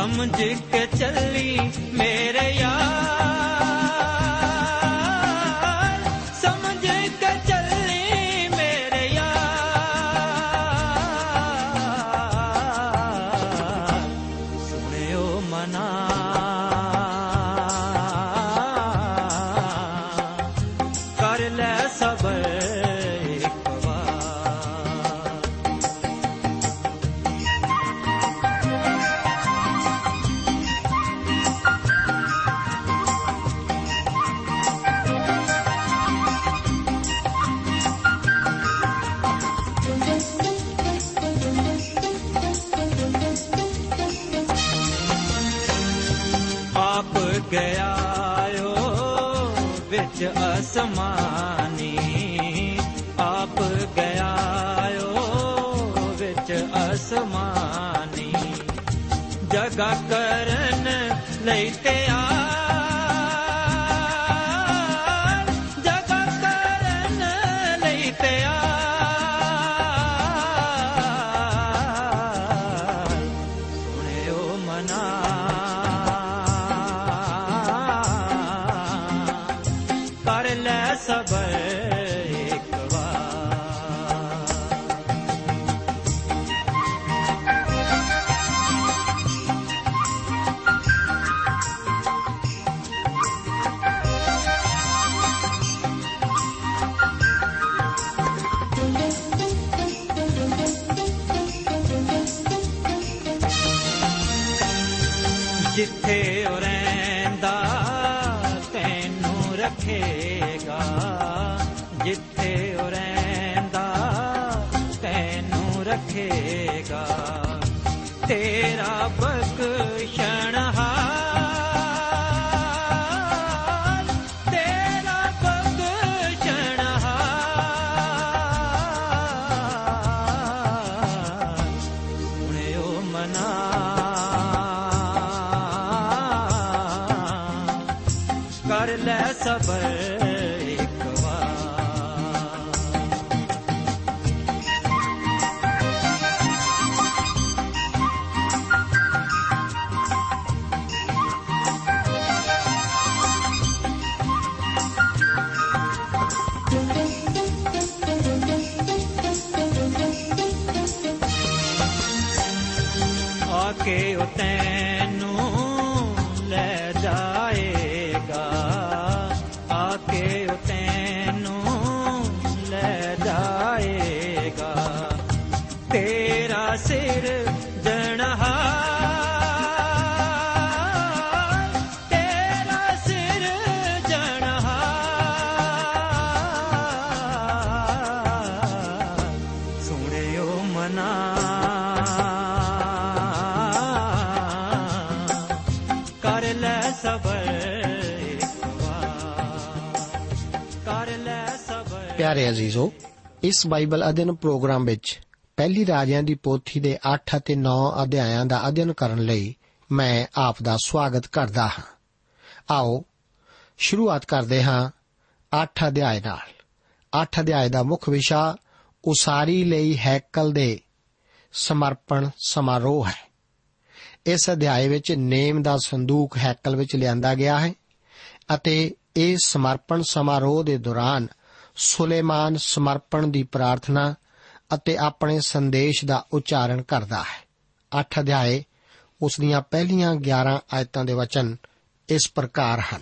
ਸਮਝ ਕੇ ਚੱਲੀ ਮੇਰੇ ਯਾਰ। ਵਿੱਚ ਅਸਮਾਨੀ ਆਪ ਗਿਆ ਓ ਵਿੱਚ ਅਸਮਾਨੀ। ਜਗਾ ਕਰਨ ਲਈ ਤੇ ਆ ਰਹਿੰਦਾ ਤੈਨੂੰ ਰੱਖੇਗਾ। ਜਿੱਥੇ ਉਹ ਰਹਿੰਦਾ ਤੈਨੂੰ ਰੱਖੇਗਾ। ਤੇਰਾ ਬਖਸ਼ਣਹਾਰ que yo tengo. ਪਿਆਰੇ ਅਜ਼ੀਜ਼ੋ ਇਸ ਬਾਈਬਲ ਅਧਿਨ ਪ੍ਰੋਗਰਾਮ ਵਿੱਚ ਪਹਿਲੀ ਰਾਜਿਆਂ ਦੀ ਪੋਥੀ ਦੇ 8 ਅਤੇ 9 ਅਧਿਆਇਆਂ ਦਾ ਅਧਿਨ ਕਰਨ ਲਈ ਮੈਂ ਆਪ ਦਾ ਸਵਾਗਤ ਕਰਦਾ ਹਾਂ। ਆਓ, ਸ਼ੁਰੂਆਤ ਕਰਦੇ ਹਾਂ 8 ਅਧਿਆਇ ਨਾਲ। 8 ਅਧਿਆਇ ਦਾ ਮੁੱਖ ਵਿਸ਼ਾ ਉਸਾਰੀ ਲਈ ਹੈਕਲ ਦੇ ਸਮਰਪਣ ਸਮਾਰੋਹ ਹੈ। ਇਸ ਅਧਿਆਇ ਵਿੱਚ ਨੇਮ ਦਾ ਸੰਦੂਕ ਹੈਕਲ ਵਿੱਚ ਲਿਆਂਦਾ ਗਿਆ ਹੈ ਅਤੇ ਇਹ ਸਮਰਪਣ ਸਮਾਰੋਹ ਦੇ ਦੌਰਾਨ ਸੁਲੇਮਾਨ ਸਮਰਪਣ ਦੀ ਪ੍ਰਾਰਥਨਾ ਅਤੇ ਆਪਣੇ ਸੰਦੇਸ਼ ਦਾ ਉਚਾਰਨ ਕਰਦਾ ਹੈ। 8 ਅਧਿਆਏ, ਉਸ ਦੀਆਂ ਪਹਿਲੀਆਂ 11 ਆਇਤਾਂ ਦੇ ਵਚਨ ਇਸ ਪ੍ਰਕਾਰ ਹਨ।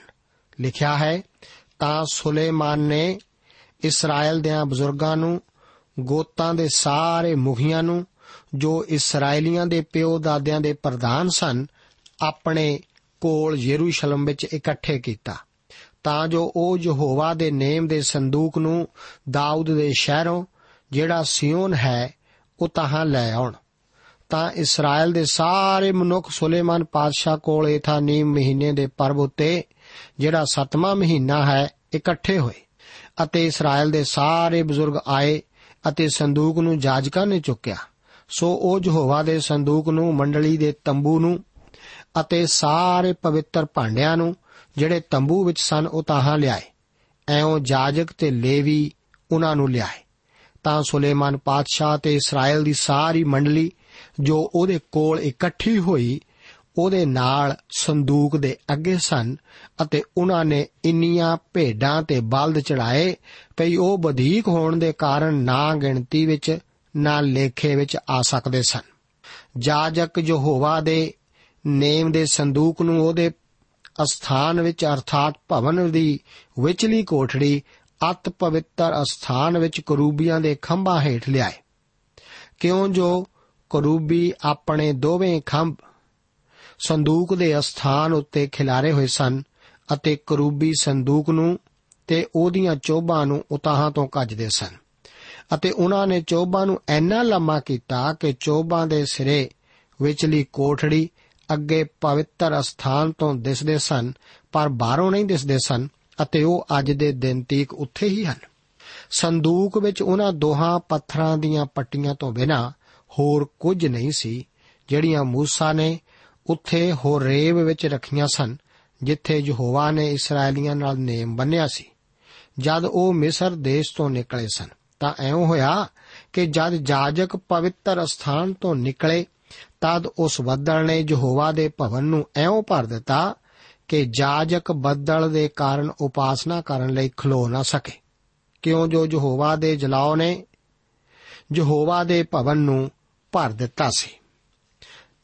ਲਿਖਿਆ ਹੈ, ਤਾਂ ਸੁਲੇਮਾਨ ਨੇ ਇਸਰਾਇਲ ਦੇ ਬਜ਼ੁਰਗਾਂ ਨੂੰ, ਗੋਤਾਂ ਦੇ ਸਾਰੇ ਮੁਖੀਆਂ ਨੂੰ, ਜੋ ਇਸਰਾਇਲੀਆਂ ਦੇ ਪਿਓ ਦਾਦਿਆਂ ਦੇ ਪ੍ਰਧਾਨ ਸਨ, ਆਪਣੇ ਕੋਲ ਯਰੂਸ਼ਲਮ ਵਿੱਚ ਇਕੱਠੇ ਕੀਤਾ। ਤਾਂ ਜੋ ਉਹ ਯਹੋਵਾ ਦੇ ਨੇਮ ਦੇ ਸੰਦੂਕ ਨੂੰ ਦਾਊਦ ਦੇ ਸ਼ਹਿਰੋਂ ਜਿਹੜਾ ਸਿਯੋਨ ਹੈ, ਉਹ ਤਹਾਂ ਲੈ ਆਉਣ। ਤਾਂ ਇਸਰਾਇਲ ਦੇ ਸਾਰੇ ਮਨੁੱਖ ਸੁਲੇਮਾਨ ਪਾਤਸ਼ਾਹ ਕੋਲ ਏਥਾਨੀਮ ਮਹੀਨੇ ਦੇ ਪਰਬ ਉਤੇ ਜਿਹੜਾ 7ਵਾਂ ਮਹੀਨਾ ਹੈ, ਇਕੱਠੇ ਹੋਏ ਅਤੇ ਇਸਰਾਇਲ ਦੇ ਸਾਰੇ ਬਜ਼ੁਰਗ ਆਏ ਅਤੇ ਸੰਦੂਕ ਨੂੰ ਜਾਜਕਾਂ ਨੇ ਚੁੱਕਿਆ। ਸੋ ਉਹ ਯਹੋਵਾ ਦੇ ਸੰਦੂਕ ਨੂੰ, ਮੰਡਲੀ ਦੇ ਤੰਬੂ ਨੂੰ ਅਤੇ ਸਾਰੇ ਪਵਿੱਤਰ ਭਾਂਡਿਆਂ ਨੂੰ ਜਿਹੜੇ ਤੰਬੂ ਵਿੱਚ ਸਨ, ਉਹ ਤਾਹਾਂ ਲਿਆਏ। ਐਉਂ ਜਾਜਕ ਤੇ ਲੇਵੀ ਉਹਨਾਂ ਨੂੰ ਲਿਆਏ। ਤਾਂ ਸੁਲੇਮਾਨ ਪਾਤਸ਼ਾਹ ਤੇ ਇਸਰਾਇਲ ਦੀ ਸਾਰੀ ਮੰਡਲੀ, ਜੋ ਉਹਦੇ ਕੋਲ ਇਕੱਠੀ ਹੋਈ, ਉਹਦੇ ਨਾਲ ਸੰਦੂਕ ਦੇ ਅੱਗੇ ਸਨ ਅਤੇ ਉਹਨਾਂ ਨੇ ਇੰਨੀਆਂ ਭੇਡਾਂ ਤੇ ਬਲਦ ਚੜਾਏ ਪਈ ਉਹ ਵਧੇਕ ਹੋਣ ਦੇ ਕਾਰਨ ਨਾ ਗਿਣਤੀ ਵਿੱਚ, ਨਾ ਲੇਖੇ ਵਿੱਚ ਆ ਸਕਦੇ ਸਨ। ਜਾਜਕ ਯਹੋਵਾ ਦੇ ਨੇਮ ਦੇ ਸੰਦੂਕ ਨੂੰ ਉਹਦੇ ਅਸਥਾਨ ਵਿੱਚ, ਅਰਥਾਤ ਭਵਨ ਦੀ ਵਿਚਲੀ ਕੋਠੜੀ ਅਤ ਪਵਿੱਤਰ ਅਸਥਾਨ ਵਿੱਚ ਕਰੂਬੀਆਂ ਦੇ ਖੰਭਾਂ ਹੇਠ ਲਿਆਏ। ਕਿਉਂ ਜੋ ਕਰੂਬੀ ਆਪਣੇ ਦੋਵੇਂ ਖੰਭ ਸੰਦੂਕ ਦੇ ਅਸਥਾਨ ਉੱਤੇ ਖਿਲਾਰੇ ਹੋਏ ਸਨ ਅਤੇ ਕਰੂਬੀ ਸੰਦੂਕ ਨੂੰ ਤੇ ਉਹਦੀਆਂ ਚੋਬਾਂ ਨੂੰ ਉਤਾਹਾਂ ਤੋਂ ਕੱਜਦੇ ਸਨ ਅਤੇ ਉਹਨਾਂ ਨੇ ਚੋਬਾਂ ਨੂੰ ਐਨਾ ਲੰਮਾ ਕੀਤਾ ਕਿ ਚੋਬਾਂ ਦੇ ਸਿਰੇ ਵਿਚਲੀ ਕੋਠੜੀ ਅੱਗੇ ਪਵਿੱਤਰ ਅਸਥਾਨ ਤੋਂ ਦਿਸਦੇ ਸਨ, ਪਰ ਬਾਹਰੋਂ ਨਹੀਂ ਦਿਸਦੇ ਸਨ, ਅਤੇ ਉਹ ਅੱਜ ਦੇ ਦਿਨ ਤੀਕ ਉੱਥੇ ਹੀ ਹਨ। ਸੰਦੂਕ ਵਿੱਚ ਉਹਨਾਂ ਦੋਹਾਂ ਪੱਥਰਾਂ ਦੀਆਂ ਪੱਟੀਆਂ ਤੋਂ ਬਿਨਾ ਹੋਰ ਕੁਝ ਨਹੀਂ ਸੀ, ਜਿਹੜੀਆਂ ਮੂਸਾ ਨੇ ਉੱਥੇ ਹੋਰੇਬ ਵਿੱਚ ਰੱਖੀਆਂ ਸਨ, ਜਿੱਥੇ ਯਹੋਵਾ ਨੇ ਇਸرائیਲੀਆਂ ਨਾਲ ਨੇਮ ਬੰਨਿਆ ਸੀ। ਜਦ ਉਹ ਮਿਸਰ ਦੇਸ਼ ਤੋਂ ਨਿਕਲੇ ਸਨ, ਤਾਂ ਐਉਂ ਹੋਇਆ ਕਿ ਜਦ ਜਾਜਕ ਪਵਿੱਤਰ ਸਥਾਨ ਤੋਂ ਨਿਕਲੇ ਤਦ ਉਸ ਬੱਦਲ ਨੇ ਯਹੋਵਾ ਦੇ ਭਵਨ ਨੂੰ ਐਉਂ ਭਰ ਦਿੱਤਾ ਕਿ ਜਾਜਕ ਬੱਦਲ ਦੇ ਕਾਰਨ ਉਪਾਸਨਾ ਕਰਨ ਲਈ ਖਲੋ ਨਾ ਸਕੇ। ਕਿਉਂ ਜੋ ਯਹੋਵਾ ਦੇ ਜਲਾਓ ਨੇ ਯਹੋਵਾ ਦੇ ਭਵਨ ਨੂੰ ਭਰ ਦਿੱਤਾ ਸੀ।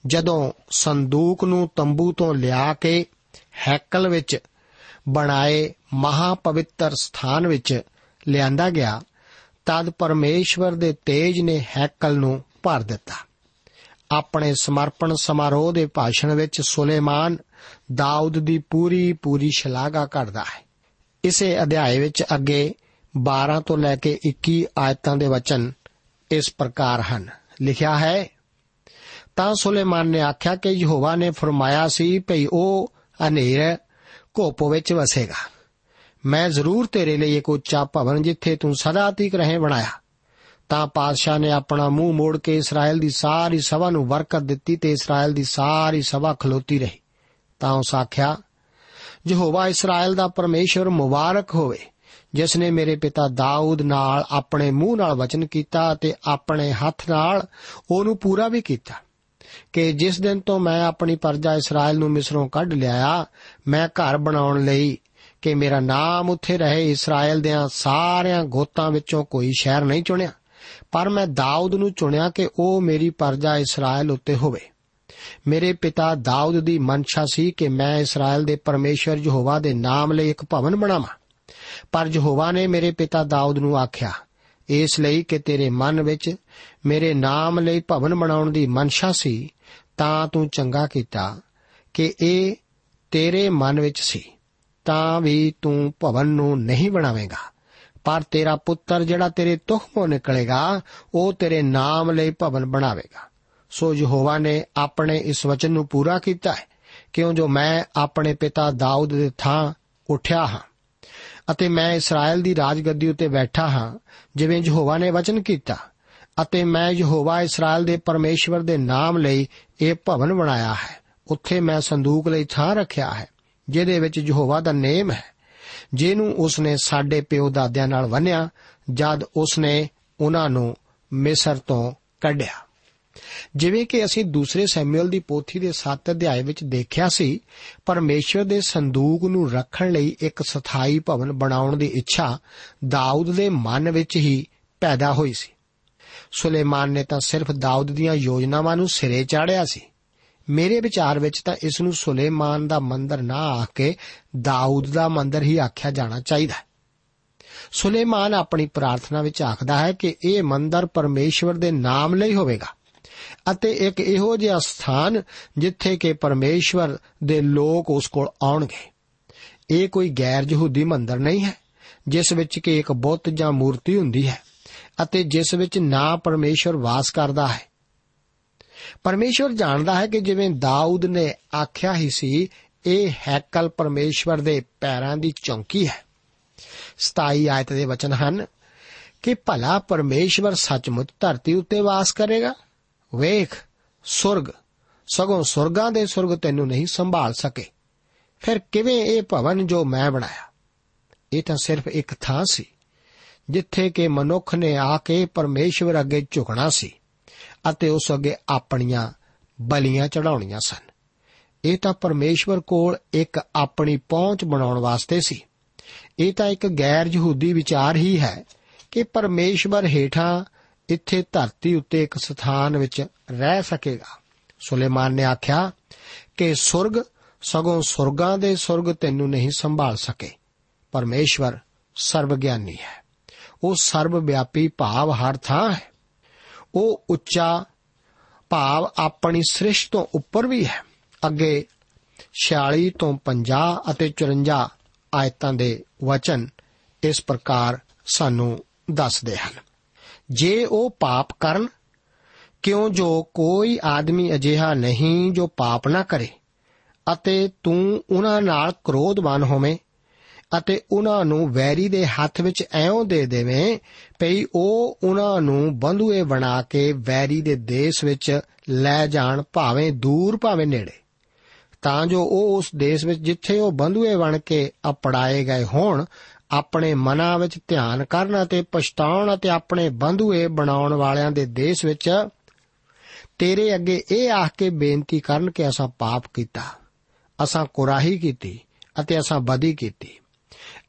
ਜਦੋਂ ਸੰਦੂਕ ਨੂੰ ਤੰਬੂ ਤੋਂ ਲਿਆ ਕੇ ਹੈਕਲ ਵਿੱਚ ਬਣਾਏ ਮਹਾ ਪਵਿੱਤਰ ਸਥਾਨ ਵਿੱਚ ਲਿਆਂਦਾ ਗਿਆ, ਤਦ ਪਰਮੇਸ਼ਵਰ ਦੇ ਤੇਜ ਨੇ ਹੈਕਲ ਨੂੰ ਭਰ ਦਿੱਤਾ। ਆਪਣੇ ਸਮਰਪਣ ਸਮਾਰੋਹ ਦੇ ਭਾਸ਼ਣ ਵਿੱਚ ਸੁਲੇਮਾਨ ਦਾਊਦ ਦੀ ਪੂਰੀ ਪੂਰੀ ਸ਼ਲਾਘਾ ਕਰਦਾ ਹੈ। ਇਸੇ ਅਧਿਆਏ ਵਿੱਚ ਅੱਗੇ 12 ਤੋਂ ਲੈ ਕੇ 21 ਆਇਤਾਂ ਦੇ ਵਚਨ ਇਸ ਪ੍ਰਕਾਰ ਹਨ। ਲਿਖਿਆ ਹੈ, ਤਾਂ ਸੁਲੇਮਾਨ ਨੇ ਆਖਿਆ ਕਿ ਯਹੋਵਾ ਨੇ ਫਰਮਾਇਆ ਸੀ, ਭਈ ਉਹ ਹਨੇਰ ਘੋਪ ਵਿੱਚ ਵਸੇਗਾ। ਮੈਂ ਜ਼ਰੂਰ ਤੇਰੇ ਲਈ ਇੱਕ ਉੱਚਾ ਭਵਨ ਜਿੱਥੇ ਤੂੰ ਸਦਾ ਤੀਕ ਰਹੇ ਬਣਾਇਆ। ਤਾਂ ਪਾਦਸ਼ਾਹ ਨੇ ਆਪਣਾ ਮੂੰਹ ਮੋੜ ਕੇ ਇਸਰਾਇਲ ਦੀ ਸਾਰੀ ਸਭਾ ਨੂੰ ਬਰਕਤ ਦਿੱਤੀ ਤੇ ਇਸਰਾਇਲ ਦੀ ਸਾਰੀ ਸਭਾ ਖਲੋਤੀ ਰਹੀ। ਤਾਂ ਉਸ ਆਖਿਆ, ਯਹੋਵਾ ਇਸਰਾਇਲ ਦਾ ਪਰਮੇਸ਼ਵਰ ਮੁਬਾਰਕ ਹੋਵੇ, ਜਿਸ ਨੇ ਮੇਰੇ ਪਿਤਾ ਦਾਊਦ ਨਾਲ ਆਪਣੇ ਮੂੰਹ ਨਾਲ ਵਚਨ ਕੀਤਾ ਤੇ ਆਪਣੇ ਹੱਥ ਨਾਲ ਉਹਨੂੰ ਪੂਰਾ ਵੀ ਕੀਤਾ। ਕਿ ਜਿਸ ਦਿਨ ਤੋਂ ਮੈਂ ਆਪਣੀ ਪਰਜਾ ਇਸਰਾਇਲ ਨੂੰ ਮਿਸਰੋਂ ਕੱਢ ਲਿਆਇਆ, ਮੈਂ ਘਰ ਬਣਾਉਣ ਲਈ ਕਿ ਮੇਰਾ ਨਾਮ ਉੱਥੇ ਰਹੇ ਇਸਰਾਇਲ ਦੇ ਸਾਰਿਆਂ ਗੋਤਾਂ ਵਿੱਚੋਂ ਕੋਈ ਸ਼ਹਿਰ ਨਹੀਂ ਚੁਣਿਆ। ਪਰ ਮੈਂ ਦਾਊਦ ਨੂੰ ਚੁਣਿਆ ਕਿ ਉਹ ਮੇਰੀ ਪਰਜਾ ਇਸਰਾਇਲ ਉੱਤੇ ਹੋਵੇ। ਮੇਰੇ ਪਿਤਾ ਦਾਊਦ ਦੀ ਮਨਸ਼ਾ ਸੀ ਕਿ ਮੈਂ ਇਸਰਾਇਲ ਦੇ ਪਰਮੇਸ਼ਰ ਯਹੋਵਾ ਦੇ ਨਾਮ ਲਈ ਇੱਕ ਭਵਨ ਬਣਾਵਾਂ। ਪਰ ਯਹੋਵਾ ਨੇ ਮੇਰੇ ਪਿਤਾ ਦਾਊਦ ਨੂੰ ਆਖਿਆ, ਇਸ ਲਈ ਕਿ ਤੇਰੇ ਮਨ ਵਿੱਚ ਮੇਰੇ ਨਾਮ ਲਈ ਭਵਨ ਬਣਾਉਣ ਦੀ ਮਨਸ਼ਾ ਸੀ, ਤਾਂ ਤੂੰ ਚੰਗਾ ਕੀਤਾ ਕਿ ਇਹ ਤੇਰੇ ਮਨ ਵਿੱਚ ਸੀ, ਤਾਂ ਵੀ ਤੂੰ ਭਵਨ ਨੂੰ ਨਹੀਂ ਬਣਾਵੇਂਗਾ। ਪਰ ਤੇਰਾ ਪੁੱਤਰ ਜਿਹੜਾ ਤੇਰੇ ਤੁਖਮੋਂ ਨਿਕਲੇਗਾ, ਉਹ ਤੇਰੇ ਨਾਮ ਲਈ ਭਵਨ ਬਣਾਵੇਗਾ। ਸੋ ਯਹੋਵਾ ਨੇ ਆਪਣੇ ਇਸ ਵਚਨ ਨੂੰ ਪੂਰਾ ਕੀਤਾ ਹੈ, ਕਿਉਂ ਜੋ ਮੈਂ ਆਪਣੇ ਪਿਤਾ ਦਾਊਦ ਦੇ ਥਾਂ ਉੱਠਿਆ ਹਾਂ ਅਤੇ ਮੈਂ ਇਸਰਾਇਲ ਦੀ ਰਾਜਗੱਦੀ ਉੱਤੇ ਬੈਠਾ ਹਾਂ, ਜਿਵੇਂ ਯਹੋਵਾ ਨੇ ਵਚਨ ਕੀਤਾ, ਅਤੇ ਮੈਂ ਯਹੋਵਾ ਇਸਰਾਇਲ ਦੇ ਪਰਮੇਸ਼ਵਰ ਦੇ ਨਾਮ ਲਈ ਇਹ ਭਵਨ ਬਣਾਇਆ ਹੈ। ਉੱਥੇ ਮੈਂ ਸੰਦੂਕ ਲਈ ਥਾਂ ਰੱਖਿਆ ਹੈ, ਜਿਹਦੇ ਵਿੱਚ ਯਹੋਵਾ ਦਾ ਨੇਮ ਹੈ। ਜਿਹਨੂੰ ਉਸਨੇ ਸਾਡੇ ਪਿਓ ਦਾਦਿਆਂ ਨਾਲ ਵੰਨਿਆ ਜਦ ਉਸਨੇ ਉਹਨਾਂ ਨੂੰ ਮਿਸਰ ਤੋਂ ਕੱਢਿਆ। ਜਿਵੇਂ ਕਿ ਅਸੀਂ ਦੂਸਰੇ ਸੈਮੂਅਲ ਦੀ ਪੋਥੀ ਦੇ 7 ਅਧਿਆਏ ਵਿੱਚ ਦੇਖਿਆ ਸੀ, ਪਰਮੇਸ਼ਵਰ ਦੇ ਸੰਦੂਕ ਨੂੰ ਰੱਖਣ ਲਈ ਇੱਕ ਸਥਾਈ ਭਵਨ ਬਣਾਉਣ ਦੀ ਇੱਛਾ ਦਾਊਦ ਦੇ ਮਨ ਵਿੱਚ ਹੀ ਪੈਦਾ ਹੋਈ ਸੀ। ਸੁਲੇਮਾਨ ਨੇ ਤਾਂ ਸਿਰਫ ਦਾਊਦ ਦੀਆਂ ਯੋਜਨਾਵਾਂ ਨੂੰ ਸਿਰੇ ਚਾੜਿਆ ਸੀ। ਮੇਰੇ ਵਿਚਾਰ ਵਿੱਚ ਤਾਂ ਇਸ ਨੂੰ ਸੁਲੇਮਾਨ ਦਾ ਮੰਦਰ ਨਾ ਆਖ ਕੇ ਦਾਊਦ ਦਾ ਮੰਦਰ ਹੀ ਆਖਿਆ ਜਾਣਾ ਚਾਹੀਦਾ ਹੈ। ਸੁਲੇਮਾਨ ਆਪਣੀ ਪ੍ਰਾਰਥਨਾ ਵਿੱਚ ਆਖਦਾ ਹੈ ਕਿ ਇਹ ਮੰਦਰ ਪਰਮੇਸ਼ਵਰ ਦੇ ਨਾਮ ਲਈ ਹੋਵੇਗਾ ਅਤੇ ਇੱਕ ਇਹੋ ਜਿਹਾ ਸਥਾਨ ਜਿੱਥੇ ਕਿ ਪਰਮੇਸ਼ਵਰ ਦੇ ਲੋਕ ਉਸ ਕੋਲ ਆਉਣਗੇ। ਇਹ ਕੋਈ ਗੈਰ ਯਹੂਦੀ ਮੰਦਰ ਨਹੀਂ ਹੈ, ਜਿਸ ਵਿੱਚ ਕਿ ਇੱਕ ਬੁੱਤ ਜਾਂ ਮੂਰਤੀ ਹੁੰਦੀ ਹੈ ਅਤੇ ਜਿਸ ਵਿੱਚ ਨਾ ਪਰਮੇਸ਼ਵਰ ਵਾਸ ਕਰਦਾ ਹੈ। ਪਰਮੇਸ਼ਵਰ ਜਾਣਦਾ ਹੈ ਕਿ ਜਿਵੇਂ ਦਾਊਦ ਨੇ ਆਖਿਆ ਹੀ ਸੀ, ਇਹ ਹੈਕਲ ਪਰਮੇਸ਼ਵਰ ਦੇ ਪੈਰਾਂ ਦੀ ਚੌਂਕੀ ਹੈ। 27 ਆਇਤ ਦੇ ਵਚਨ ਹਨ, ਕਿ ਭਲਾ ਪਰਮੇਸ਼ਵਰ ਸੱਚਮੁੱਚ ਧਰਤੀ ਉੱਤੇ ਵਾਸ ਕਰੇਗਾ। ਵੇਖ, ਸੁਰਗ, ਸਗੋਂ ਸੁਰਗਾਂ ਦੇ ਸੁਰਗ ਤੈਨੂੰ ਨਹੀਂ ਸੰਭਾਲ ਸਕੇ। ਫਿਰ ਕਿਵੇਂ ਇਹ ਭਵਨ ਜੋ ਮੈਂ ਬਣਾਇਆ? ਇਹ ਤਾਂ ਸਿਰਫ ਇੱਕ ਥਾਂ ਸੀ, ਜਿੱਥੇ ਕਿ ਮਨੁੱਖ ਨੇ ਆ ਕੇ ਪਰਮੇਸ਼ਵਰ ਅੱਗੇ ਝੁਕਣਾ ਸੀ। ਅਤੇ ਉਸ ਅੱਗੇ ਆਪਣੀਆਂ ਬਲੀਆਂ ਚੜਾਉਣੀਆਂ ਸਨ। ਇਹ ਤਾਂ ਪਰਮੇਸ਼ਵਰ ਕੋਲ ਇੱਕ ਆਪਣੀ ਪਹੁੰਚ ਬਣਾਉਣ ਵਾਸਤੇ ਸੀ। ਇਹ ਤਾਂ ਇੱਕ ਗੈਰ ਯਹੂਦੀ ਵਿਚਾਰ ਹੀ ਹੈ ਕਿ ਪਰਮੇਸ਼ਵਰ ਹੇਠਾਂ ਇੱਥੇ ਧਰਤੀ ਉੱਤੇ ਇੱਕ ਸਥਾਨ ਵਿੱਚ ਰਹਿ ਸਕੇਗਾ। ਸੁਲੇਮਾਨ ਨੇ ਆਖਿਆ ਕਿ ਸੁਰਗ ਸਗੋਂ ਸੁਰਗਾਂ ਦੇ ਸੁਰਗ ਤੈਨੂੰ ਨਹੀਂ ਸੰਭਾਲ ਸਕੇ। ਪਰਮੇਸ਼ਵਰ ਸਰਵਗਿਆਨੀ ਹੈ। ਉਹ ਸਰਵ ਵਿਆਪੀ ਭਾਵ ਹਰ ਥਾਂ ਹੈ। ਉਹ ਉੱਚਾ ਭਾਵ ਆਪਣੀ ਸ੍ਰਿਸ਼ਟ ਤੋਂ ਉੱਪਰ ਵੀ ਹੈ। ਅੱਗੇ 46 ਤੋਂ 50 ਅਤੇ 54 ਆਇਤਾਂ ਦੇ ਵਚਨ ਇਸ ਪ੍ਰਕਾਰ ਸਾਨੂੰ ਦੱਸਦੇ ਹਨ। ਜੇ ਉਹ ਪਾਪ ਕਰਨ, ਕਿਉਂ ਜੋ ਕੋਈ ਆਦਮੀ ਅਜਿਹਾ ਨਹੀਂ ਜੋ ਪਾਪ ਨਾ ਕਰੇ ਅਤੇ ਤੂੰ ਉਹਨਾਂ ਨਾਲ ਕ੍ਰੋਧਵਾਨ ਹੋਵੇਂ ਅਤੇ ਉਹਨਾਂ ਨੂੰ ਵੈਰੀ ਦੇ ਹੱਥ ਵਿੱਚ ਐਉਂ ਦੇ ਦੇਵੇਂ ਪਈ ਉਹ ਉਹਨਾਂ ਨੂੰ ਬੰਧੂਏ ਬਣਾ ਕੇ ਵੈਰੀ ਦੇ ਦੇਸ਼ ਵਿੱਚ ਲੈ ਜਾਣ ਭਾਵੇਂ ਦੂਰ ਭਾਵੇਂ ਨੇੜੇ। ਤਾਂ ਜੋ ਉਹ ਉਸ ਦੇਸ਼ ਵਿੱਚ ਜਿੱਥੇ ਉਹ ਬੰਧੂਏ ਬਣ ਕੇ ਅਪੜਾਏ ਗਏ ਹੋਣ, ਆਪਣੇ ਮਨਾਂ ਵਿੱਚ ਧਿਆਨ ਕਰਨ ਅਤੇ ਪਛਤਾਉਣ ਅਤੇ ਆਪਣੇ ਬੰਧੂਏ ਬਣਾਉਣ ਵਾਲਿਆਂ ਦੇ ਦੇਸ਼ ਵਿੱਚ ਤੇਰੇ ਅੱਗੇ ਇਹ ਆਖ ਕੇ ਬੇਨਤੀ ਕਰਨ ਕਿ ਅਸਾਂ ਪਾਪ ਕੀਤਾ, ਅਸਾਂ ਕੁਰਾਹੀ ਕੀਤੀ ਅਤੇ ਅਸਾਂ ਬਦੀ ਕੀਤੀ।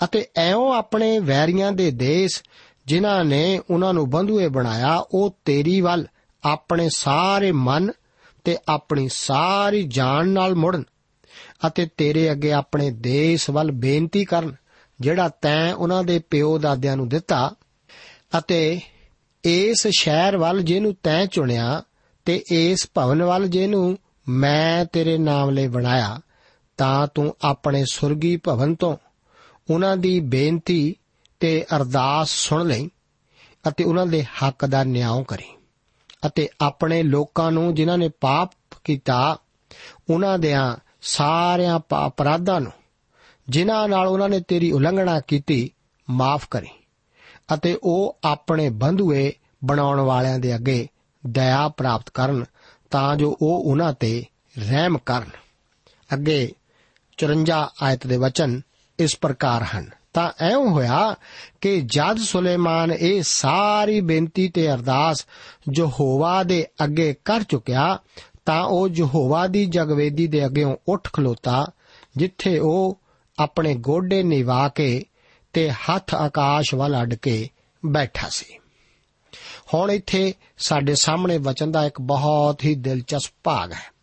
ਅਤੇ ਐਉਂ ਆਪਣੇ ਵੈਰੀਆਂ ਦੇ ਦੇਸ਼ ਜਿਨ੍ਹਾਂ ਨੇ ਉਹਨਾਂ ਨੂੰ ਬੰਧੂਏ ਬਣਾਇਆ, ਉਹ ਤੇਰੀ ਵੱਲ, ਆਪਣੇ ਸਾਰੇ ਮਨ ਤੇ ਆਪਣੀ ਸਾਰੀ ਜਾਨ ਨਾਲ ਮੁੜਨ ਅਤੇ ਤੇਰੇ ਅੱਗੇ ਆਪਣੇ ਦੇਸ਼ ਵੱਲ ਬੇਨਤੀ ਕਰਨ, ਜਿਹੜਾ ਤੈਂ ਉਹਨਾਂ ਦੇ ਪਿਓ ਦਾਦਿਆਂ ਨੂੰ ਦਿੱਤਾ ਅਤੇ ਇਸ ਸ਼ਹਿਰ ਵੱਲ ਜਿਹਨੂੰ ਤੈਂ ਚੁਣਿਆ ਤੇ ਇਸ ਭਵਨ ਵੱਲ ਜਿਹਨੂੰ ਮੈਂ ਤੇਰੇ ਨਾਮ ਲਈ ਬਣਾਇਆ, ਤਾਂ ਤੂੰ ਆਪਣੇ ਸੁਰਗੀ ਭਵਨ ਤੋਂ ਉਹਨਾਂ ਦੀ ਬੇਨਤੀ ਤੇ ਅਰਦਾਸ ਸੁਣ ਲਈ ਅਤੇ ਉਹਨਾਂ ਦੇ ਹੱਕ ਦਾ ਨਿਆਂ ਕਰੀ ਅਤੇ ਆਪਣੇ ਲੋਕਾਂ ਨੂੰ ਜਿਨ੍ਹਾਂ ਨੇ ਪਾਪ ਕੀਤਾ, ਉਹਨਾਂ ਦੇ ਸਾਰਿਆਂ ਅਪਰਾਧਾਂ ਨੂੰ, ਜਿਨ੍ਹਾਂ ਨਾਲ ਉਹਨਾਂ ਨੇ ਤੇਰੀ ਉਲੰਘਣਾ ਕੀਤੀ, ਮਾਫ ਕਰੀ ਅਤੇ ਉਹ ਆਪਣੇ ਬੰਧੂਏ ਬਣਾਉਣ ਵਾਲਿਆਂ ਦੇ ਅੱਗੇ ਦਇਆ ਪ੍ਰਾਪਤ ਕਰਨ ਤਾਂ ਜੋ ਉਹ ਉਹਨਾਂ ਤੇ ਰਹਿਮ ਕਰਨ। ਅੱਗੇ 54 ਆਇਤ ਦੇ ਵਚਨ ਇਸ ਪ੍ਰਕਾਰ ਹਨ। ਤਾਂ ਐਉਂ ਹੋਇਆ ਕਿ ਜਦ ਸੁਲੇਮਾਨ ਇਹ ਸਾਰੀ ਬੇਨਤੀ ਤੇ ਅਰਦਾਸ ਯਹੋਵਾ ਦੇ ਅੱਗੇ ਕਰ ਚੁੱਕਿਆ, ਤਾਂ ਉਹ ਯਹੋਵਾ ਦੀ ਜਗਵੇਦੀ ਦੇ ਅੱਗੇੋਂ ਉੱਠ ਖਲੋਤਾ, ਜਿੱਥੇ ਉਹ ਆਪਣੇ ਗੋਡੇ ਨਿਵਾ ਕੇ ਤੇ ਹੱਥ ਆਕਾਸ਼ ਵੱਲ ਅੱਡ ਕੇ ਬੈਠਾ ਸੀ। ਹੁਣ ਇੱਥੇ ਸਾਡੇ ਸਾਹਮਣੇ ਵਚਨ ਦਾ ਇੱਕ ਬਹੁਤ ਹੀ ਦਿਲਚਸਪ ਭਾਗ ਹੈ।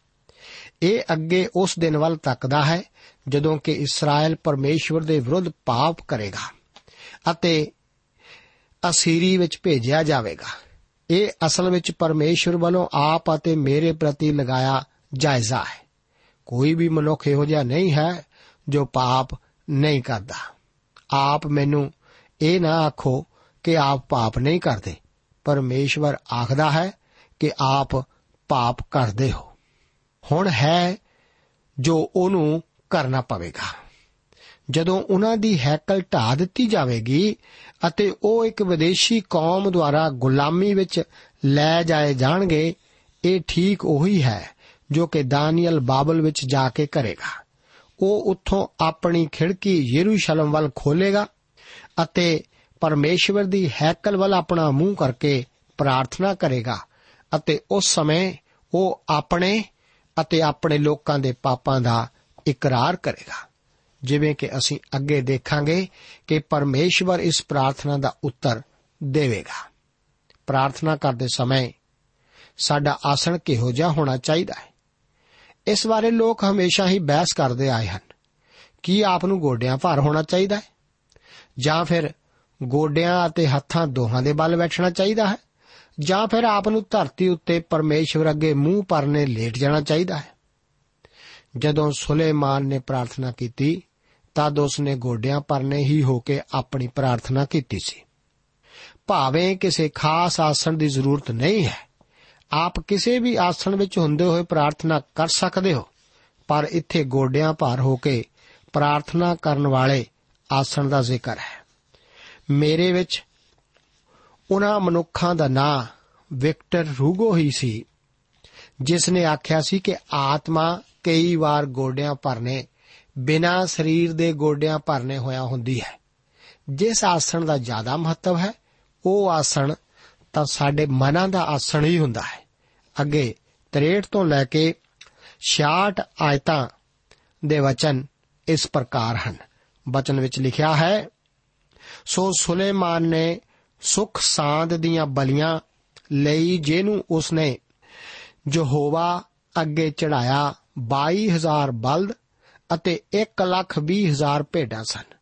ਇਹ ਅੱਗੇ ਉਸ ਦਿਨ ਵੱਲ ਤੱਕਦਾ ਹੈ ਜਦੋਂ ਕਿ ਇਸਰਾਇਲ ਪਰਮੇਸ਼ਵਰ ਦੇ ਵਿਰੁੱਧ ਪਾਪ ਕਰੇਗਾ ਅਤੇ ਅਸੀਰੀ ਵਿੱਚ ਭੇਜਿਆ ਜਾਵੇਗਾ। ਇਹ ਅਸਲ ਵਿੱਚ ਪਰਮੇਸ਼ਵਰ ਵੱਲੋਂ ਆਪ ਅਤੇ ਮੇਰੇ ਪ੍ਰਤੀ ਲਗਾਇਆ ਜਾਇਜ਼ਾ ਹੈ। ਕੋਈ ਵੀ ਮਨੁੱਖ ਇਹੋ ਜਿਹਾ ਨਹੀਂ ਹੈ ਜੋ ਪਾਪ ਨਹੀਂ ਕਰਦਾ। ਆਪ ਮੈਨੂੰ ਇਹ ਨਾ ਆਖੋ ਕਿ ਆਪ ਪਾਪ ਨਹੀਂ ਕਰਦੇ। ਪਰਮੇਸ਼ਵਰ ਆਖਦਾ ਹੈ ਕਿ ਆਪ ਪਾਪ ਕਰਦੇ ਹੋ। ਹੁਣ ਹੈ ਜੋ ਉਹਨੂੰ ਕਰਨਾ ਪਵੇਗਾ। ਜਦੋਂ ਉਹਨਾਂ ਦੀ ਹੈਕਲ ਢਾ ਦਿੱਤੀ ਜਾਵੇਗੀ ਅਤੇ ਉਹ ਇੱਕ ਵਿਦੇਸ਼ੀ ਕੌਮ ਦੁਆਰਾ ਗੁਲਾਮੀ ਵਿੱਚ ਲੈ ਜਾਏ ਜਾਣਗੇ, ਇਹ ਠੀਕ ਉਹੀ ਹੈ ਜੋ ਕਿ ਦਾਨੀਅਲ ਬਾਬਲ ਵਿੱਚ ਜਾ ਕੇ ਕਰੇਗਾ। ਉਹ ਉੱਥੋਂ ਆਪਣੀ ਖਿੜਕੀ ਯਰੂਸ਼ਲਮ ਵੱਲ ਖੋਲੇਗਾ ਅਤੇ ਪਰਮੇਸ਼ਵਰ ਦੀ ਹੈਕਲ ਵੱਲ ਆਪਣਾ ਮੂੰਹ ਕਰਕੇ ਪ੍ਰਾਰਥਨਾ ਕਰੇਗਾ ਅਤੇ ਉਸ ਸਮੇਂ ਉਹ ਆਪਣੇ ਅਤੇ ਆਪਣੇ ਲੋਕਾਂ ਦੇ ਪਾਪਾਂ ਦਾ ਇਕਰਾਰ ਕਰੇਗਾ। ਜਿਵੇਂ ਕਿ ਅਸੀਂ ਅੱਗੇ ਦੇਖਾਂਗੇ ਕਿ ਪਰਮੇਸ਼ਵਰ ਇਸ ਪ੍ਰਾਰਥਨਾ ਦਾ ਉੱਤਰ ਦੇਵੇਗਾ। ਪ੍ਰਾਰਥਨਾ ਕਰਦੇ ਸਮੇਂ ਸਾਡਾ ਆਸਣ ਕਿਹੋ ਜਿਹਾ ਹੋਣਾ ਚਾਹੀਦਾ ਹੈ? ਇਸ ਬਾਰੇ ਲੋਕ ਹਮੇਸ਼ਾ ਹੀ ਬਹਿਸ ਕਰਦੇ ਆਏ ਹਨ। ਕੀ ਆਪ ਨੂੰ ਗੋਡਿਆਂ ਭਾਰ ਹੋਣਾ ਚਾਹੀਦਾ ਹੈ? ਜਾਂ ਫਿਰ ਗੋਡਿਆਂ ਅਤੇ ਹੱਥਾਂ ਦੋਹਾਂ ਦੇ ਬਲ ਬੈਠਣਾ ਚਾਹੀਦਾ ਹੈ? ਜਾਂ ਫਿਰ ਆਪ ਨੂੰ ਧਰਤੀ ਉੱਤੇ ਪਰਮੇਸ਼ਵਰ ਅੱਗੇ ਮੂੰਹ ਪਰਨੇ ਲੇਟ ਜਾਣਾ ਚਾਹੀਦਾ ਹੈ? ਜਦੋਂ ਸੁਲੇਮਾਨ ਨੇ ਪ੍ਰਾਰਥਨਾ ਕੀਤੀ, ਤਦ ਉਸ ਨੇ ਗੋਡਿਆਂ ਪਰਨੇ ਹੀ ਹੋ ਕੇ ਆਪਣੀ ਪ੍ਰਾਰਥਨਾ ਕੀਤੀ ਸੀ। ਭਾਵੇਂ ਕਿਸੇ ਖਾਸ ਆਸਣ ਦੀ ਜ਼ਰੂਰਤ ਨਹੀਂ ਹੈ, ਆਪ ਕਿਸੇ ਵੀ ਆਸਣ ਵਿੱਚ ਹੁੰਦੇ ਹੋਏ ਪ੍ਰਾਰਥਨਾ ਕਰ ਸਕਦੇ ਹੋ, ਪਰ ਇੱਥੇ ਗੋਡਿਆਂ ਭਾਰ ਹੋ ਕੇ ਪ੍ਰਾਰਥਨਾ ਕਰਨ ਵਾਲੇ ਆਸਣ ਦਾ ਜ਼ਿਕਰ ਹੈ। ਮੇਰੇ ਵਿੱਚ ਉਹਨਾਂ ਮਨੁੱਖਾਂ ਦਾ ਨਾਂ ਵਿਕਟਰ ਰੂਗੋ ਹੀ ਸੀ, ਜਿਸ ਨੇ ਆਖਿਆ ਸੀ ਕਿ ਆਤਮਾ ਕਈ ਵਾਰ ਗੋਡਿਆਂ ਭਰਨੇ ਬਿਨਾਂ ਸਰੀਰ ਦੇ ਗੋਡਿਆਂ ਭਰਨੇ ਹੋਇਆ ਹੁੰਦੀ ਹੈ। ਜਿਸ ਆਸਣ ਦਾ ਜ਼ਿਆਦਾ ਮਹੱਤਵ ਹੈ, ਉਹ ਆਸਣ ਤਾਂ ਸਾਡੇ ਮਨਾਂ ਦਾ ਆਸਣ ਹੀ ਹੁੰਦਾ ਹੈ। ਅੱਗੇ 63 ਤੋਂ ਲੈ ਕੇ 66 ਆਇਤਾਂ ਦੇ ਵਚਨ ਇਸ ਪ੍ਰਕਾਰ ਹਨ। ਵਚਨ ਵਿੱਚ ਲਿਖਿਆ ਹੈ, ਸੋ ਸੁਲੇਮਾਨ ਨੇ ਸੁਖ ਸਾਂਦ ਦੀਆਂ ਬਲੀਆਂ ਲਈ ਜਿਹਨੂੰ ਉਸਨੇ ਯਹੋਵਾ ਅੱਗੇ ਚੜਾਇਆ 22000 ਬਲਦ ਅਤੇ 120000 ਭੇਡਾਂ ਸਨ।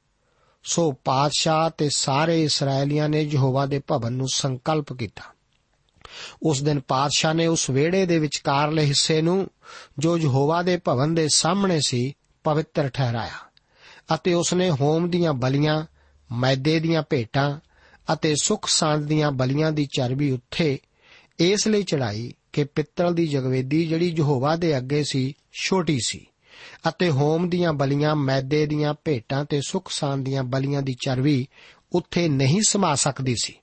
ਸੋ ਪਾਦਸ਼ਾਹ ਤੇ ਸਾਰੇ ਇਸرائیਲੀਆਂ ਨੇ ਯਹੋਵਾ ਦੇ ਭਵਨ ਨੂੰ ਸੰਕਲਪ ਕੀਤਾ। ਉਸ ਦਿਨ ਪਾਦਸ਼ਾਹ ਨੇ ਉਸ ਵਿਹੜੇ ਦੇ ਵਿਚਕਾਰਲੇ ਹਿੱਸੇ ਨੂੰ, ਜੋ ਯਹੋਵਾ ਦੇ ਭਵਨ ਦੇ ਸਾਹਮਣੇ ਸੀ, ਪਵਿੱਤਰ ਠਹਿਰਾਇਆ ਅਤੇ ਉਸ ਨੇ ਹੋਮ ਦੀਆਂ ਬਲੀਆਂ, ਮੈਦੇ ਦੀਆਂ ਭੇਟਾਂ ਅਤੇ ਸੁਖ ਸਾਂਦ ਦੀਆਂ ਬਲੀਆਂ ਦੀ ਚਰਬੀ ਉੱਥੇ ਇਸ ਲਈ ਚੜਾਈ ਕਿ ਪਿੱਤਲ ਦੀ ਜਗਵੇਦੀ ਜਿਹੜੀ ਯਹੋਵਾ ਦੇ ਅੱਗੇ ਸੀ, ਛੋਟੀ ਸੀ ਅਤੇ ਹੋਮ ਦੀਆਂ ਬਲੀਆਂ, ਮੈਦੇ ਦੀਆਂ ਭੇਟਾਂ ਤੇ ਸੁਖ ਸਾਂਦ ਦੀਆਂ ਬਲੀਆਂ ਦੀ ਚਰਬੀ ਉੱਥੇ ਨਹੀਂ ਸਮਾ ਸਕਦੀ ਸੀ।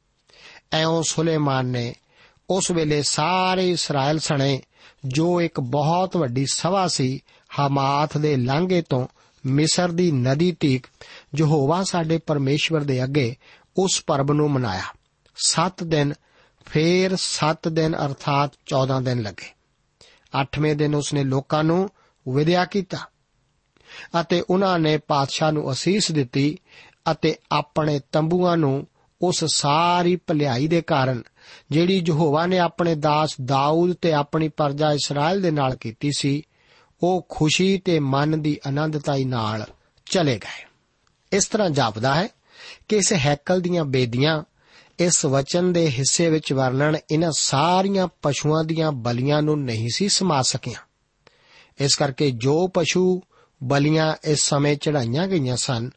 ਐਉਂ ਸੁਲੇਮਾਨ ਨੇ ਉਸ ਵੇਲੇ ਸਾਰੇ ਇਸਰਾਇਲ ਸਣੇ, ਜੋ ਇੱਕ ਬਹੁਤ ਵੱਡੀ ਸਭਾ ਸੀ ਹਮਾਥ ਦੇ ਲਾਂਘੇ ਤੋਂ ਮਿਸਰ ਦੀ ਨਦੀ ਤੀਕ ਯਹੋਵਾ ਸਾਡੇ ਪਰਮੇਸ਼ਵਰ ਦੇ ਅੱਗੇ ਉਸ ਪਰਬ ਨੂੰ ਮਨਾਇਆ। 7 ਦਿਨ ਫੇਰ 7 ਦਿਨ ਅਰਥਾਤ 14 ਦਿਨ ਲੱਗੇ। 8ਵੇਂ ਦਿਨ ਉਸਨੇ ਲੋਕਾਂ ਨੂੰ ਵਿਦਿਆ ਕੀਤਾ ਅਤੇ ਉਹਨਾਂ ਨੇ ਪਾਤਸ਼ਾਹ ਨੂੰ ਅਸੀਸ ਦਿੱਤੀ ਅਤੇ ਆਪਣੇ ਤੰਬੂਆਂ ਨੂੰ ਉਸ ਸਾਰੀ ਭਲਾਈ ਦੇ ਕਾਰਨ, ਜਿਹੜੀ ਯਹੋਵਾ ਨੇ ਆਪਣੇ ਦਾਸ ਦਾਊਦ ਤੇ ਆਪਣੀ ਪਰਜਾ ਇਸਰਾਇਲ ਦੇ ਨਾਲ ਕੀਤੀ ਸੀ, ਉਹ ਖੁਸ਼ੀ ਤੇ ਮਨ ਦੀ ਆਨੰਦਤਾਈ ਨਾਲ ਚਲੇ ਗਏ। ਇਸ ਤਰ੍ਹਾਂ ਜਾਪਦਾ ਹੈ ਕਿ ਇਸ ਹੈਕਲ ਦੀਆਂ ਬੇਦੀਆਂ ਇਸ ਵਚਨ ਦੇ ਹਿੱਸੇ ਵਿੱਚ ਵਰਣਨ ਇਹਨਾਂ ਸਾਰੀਆਂ ਪਸ਼ੂਆਂ ਦੀਆਂ ਬਲੀਆਂ ਨੂੰ ਨਹੀਂ ਸੀ ਸਮਾ ਸਕੀਆਂ। ਇਸ ਕਰਕੇ ਜੋ ਪਸ਼ੂ ਬਲੀਆਂ ਇਸ ਸਮੇਂ ਚੜਾਈਆਂ ਗਈਆਂ ਸਨ,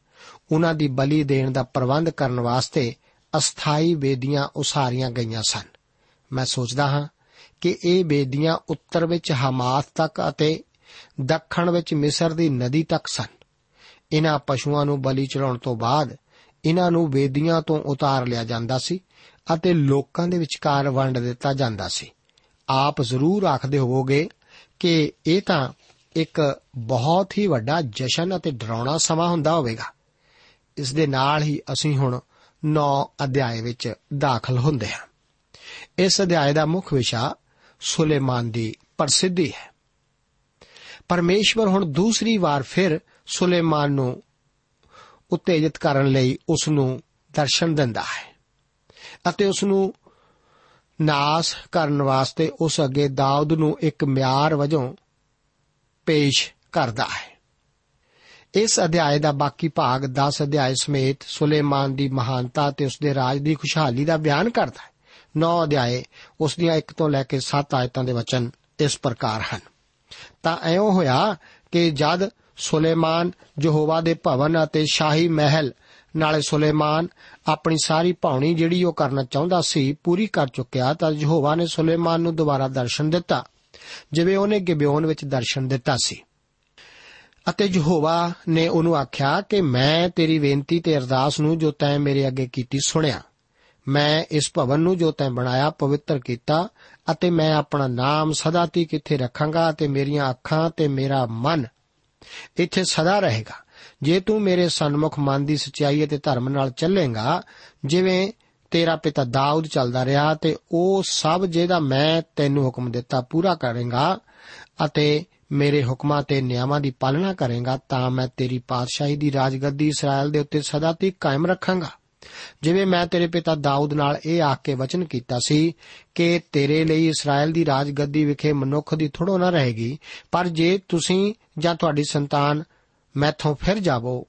ਉਹਨਾਂ ਦੀ ਬਲੀ ਦੇਣ ਦਾ ਪ੍ਰਬੰਧ ਕਰਨ ਵਾਸਤੇ ਅਸਥਾਈ ਵੇਦੀਆਂ ਉਸਾਰੀਆਂ ਗਈਆਂ ਸਨ। ਮੈਂ ਸੋਚਦਾ ਹਾਂ ਕਿ ਇਹ ਵੇਦੀਆਂ ਉੱਤਰ ਵਿੱਚ ਹਮਾਸ ਤੱਕ ਅਤੇ ਦੱਖਣ ਵਿੱਚ ਮਿਸਰ ਦੀ ਨਦੀ ਤੱਕ ਸਨ। ਇਹਨਾਂ ਪਸ਼ੂਆਂ ਨੂੰ ਬਲੀ ਚੜਾਉਣ ਤੋਂ ਬਾਅਦ ਇਹਨਾਂ ਨੂੰ ਵੇਦੀਆਂ ਤੋਂ ਉਤਾਰ ਲਿਆ ਜਾਂਦਾ ਸੀ ਅਤੇ ਲੋਕਾਂ ਦੇ ਵਿਚਕਾਰ ਵੰਡ ਦਿੱਤਾ ਜਾਂਦਾ ਸੀ। ਆਪ ਜ਼ਰੂਰ ਆਖਦੇ ਹੋਵੋਗੇ ਕਿ ਇਹ ਤਾਂ ਇੱਕ ਬਹੁਤ ਹੀ ਵੱਡਾ ਜਸ਼ਨ ਅਤੇ ਡਰਾਉਣਾ ਸਮਾਂ ਹੁੰਦਾ ਹੋਵੇਗਾ। ਇਸ ਦੇ ਨਾਲ ਹੀ ਅਸੀਂ ਹੁਣ 9 ਅਧਿਆਏ ਵਿੱਚ ਦਾਖਲ ਹੁੰਦੇ ਹਾਂ। ਇਸ ਅਧਿਆਏ ਦਾ ਮੁੱਖ ਵਿਸ਼ਾ ਸੁਲੇਮਾਨ ਦੀ ਪ੍ਰਸਿੱਧੀ ਹੈ। ਪਰਮੇਸ਼ਵਰ ਹੁਣ ਦੂਸਰੀ ਵਾਰ ਫਿਰ ਸੁਲੇਮਾਨ ਨੂੰ ਉਤੇਜਿਤ ਕਰਨ ਲਈ ਉਸ ਨੂੰ ਦਰਸ਼ਨ ਦਿੰਦਾ ਹੈ ਅਤੇ ਉਸ ਨੂੰ ਨਾਸ ਕਰਨ ਵਾਸਤੇ ਉਸ ਅੱਗੇ ਦਾਊਦ ਨੂੰ ਇੱਕ ਮਿਆਰ ਵਜੋਂ ਪੇਸ਼ ਕਰਦਾ ਹੈ। ਇਸ ਅਧਿਆਏ ਦਾ ਬਾਕੀ ਭਾਗ 10 ਅਧਿਆਏ ਸਮੇਤ ਸੁਲੇਮਾਨ ਦੀ ਮਹਾਨਤਾ ਤੇ ਉਸ ਦੇ ਰਾਜ ਦੀ ਖੁਸ਼ਹਾਲੀ ਦਾ ਬਿਆਨ ਕਰਦਾ ਹੈ। 9 ਅਧਿਆਏ ਉਸ ਦੀਆਂ 1 ਤੋਂ ਲੈ ਕੇ 7 ਆਇਤਾਂ ਦੇ ਵਚਨ ਇਸ ਪ੍ਰਕਾਰ ਹਨ। ਤਾਂ ਐਉਂ ਹੋਇਆ ਕਿ ਜਦ ਸੁਲੇਮਾਨ, ਯਹੋਵਾ ਦੇ ਭਵਨ ਅਤੇ ਸ਼ਾਹੀ ਮਹਿਲ। ਨਾਲੇ ਸੁਲੇਮਾਨ ਆਪਣੀ ਸਾਰੀ ਭਾਉਣੀ ਜਿਹੜੀ ਉਹ ਕਰਨਾ ਚਾਹੁੰਦਾ ਸੀ, ਪੂਰੀ ਕਰ ਚੁੱਕਿਆ ਤਾਂ ਯਹੋਵਾ ਨੇ ਸੁਲੇਮਾਨ ਨੂੰ ਦੁਬਾਰਾ ਦਰਸ਼ਨ ਦਿੱਤਾ, ਜਿਵੇਂ ਉਹਨੇ ਗਿਬਿਓਨ ਵਿੱਚ ਦਰਸ਼ਨ ਦਿੱਤਾ ਸੀ। ਅਤੇ ਯਹੋਵਾ ਨੇ ਉਹਨੂੰ ਆਖਿਆ ਕਿ ਮੈਂ ਤੇਰੀ ਬੇਨਤੀ ਤੇ ਅਰਦਾਸ ਨੂੰ ਜੋ ਤੈਂ ਮੇਰੇ ਅੱਗੇ ਕੀਤੀ ਸੁਣਿਆ। ਮੈਂ ਇਸ ਭਵਨ ਨੂੰ ਜੋ ਤੈਂ ਬਣਾਇਆ, ਪਵਿੱਤਰ ਕੀਤਾ ਅਤੇ ਮੈਂ ਆਪਣਾ ਨਾਮ ਸਦਾ ਤੀਕ ਇੱਥੇ ਰੱਖਾਂਗਾ ਤੇ ਮੇਰੀਆਂ ਅੱਖਾਂ ਤੇ ਮੇਰਾ ਮਨ ਇੱਥੇ ਸਦਾ ਰਹੇਗਾ। ਜੇ ਤੂੰ ਮੇਰੇ ਸਨਮੁਖ ਮਨ ਦੀ ਸਚਾਈ ਅਤੇ ਧਰਮ ਨਾਲ ਚੱਲੇਗਾ, ਜਿਵੇਂ ਤੇਰਾ ਪਿਤਾ ਦਾਊਦ ਚੱਲਦਾ ਰਿਹਾ ਤੇ ਉਹ ਸਭ ਜਿਹਦਾ ਮੈਂ ਤੈਨੂੰ ਹੁਕਮ ਦਿੱਤਾ ਪੂਰਾ ਕਰੇਗਾ ਅਤੇ ਮੇਰੇ ਹੁਕਮਾਂ ਤੇ ਨਿਯਮਾਂ ਦੀ ਪਾਲਣਾ ਕਰੇਗਾ, ਤਾਂ ਮੈਂ ਤੇਰੀ ਪਾਤਸ਼ਾਹੀ ਦੀ ਰਾਜਗੱਦੀ ਇਸਰਾਇਲ ਦੇ ਉੱਤੇ ਸਦਾ ਤੱਕ ਕਾਇਮ ਰੱਖਾਂਗਾ। ਜਿਵੇਂ ਮੈਂ ਤੇਰੇ ਪਿਤਾ ਦਾਊਦ ਨਾਲ ਇਹ ਆਖ ਕੇ ਵਚਨ ਕੀਤਾ ਸੀ ਕਿ ਤੇਰੇ ਲਈ ਇਸਰਾਇਲ ਦੀ ਰਾਜਗੱਦੀ ਵਿਖੇ ਮਨੁੱਖ ਦੀ ਥੋੜੋ ਨਾ ਰਹੇਗੀ, ਪਰ ਜੇ ਤੁਸੀਂ ਜਾਂ ਤੁਹਾਡੀ ਸੰਤਾਨ ਮੈਥੋਂ ਫਿਰ ਜਾਵੋ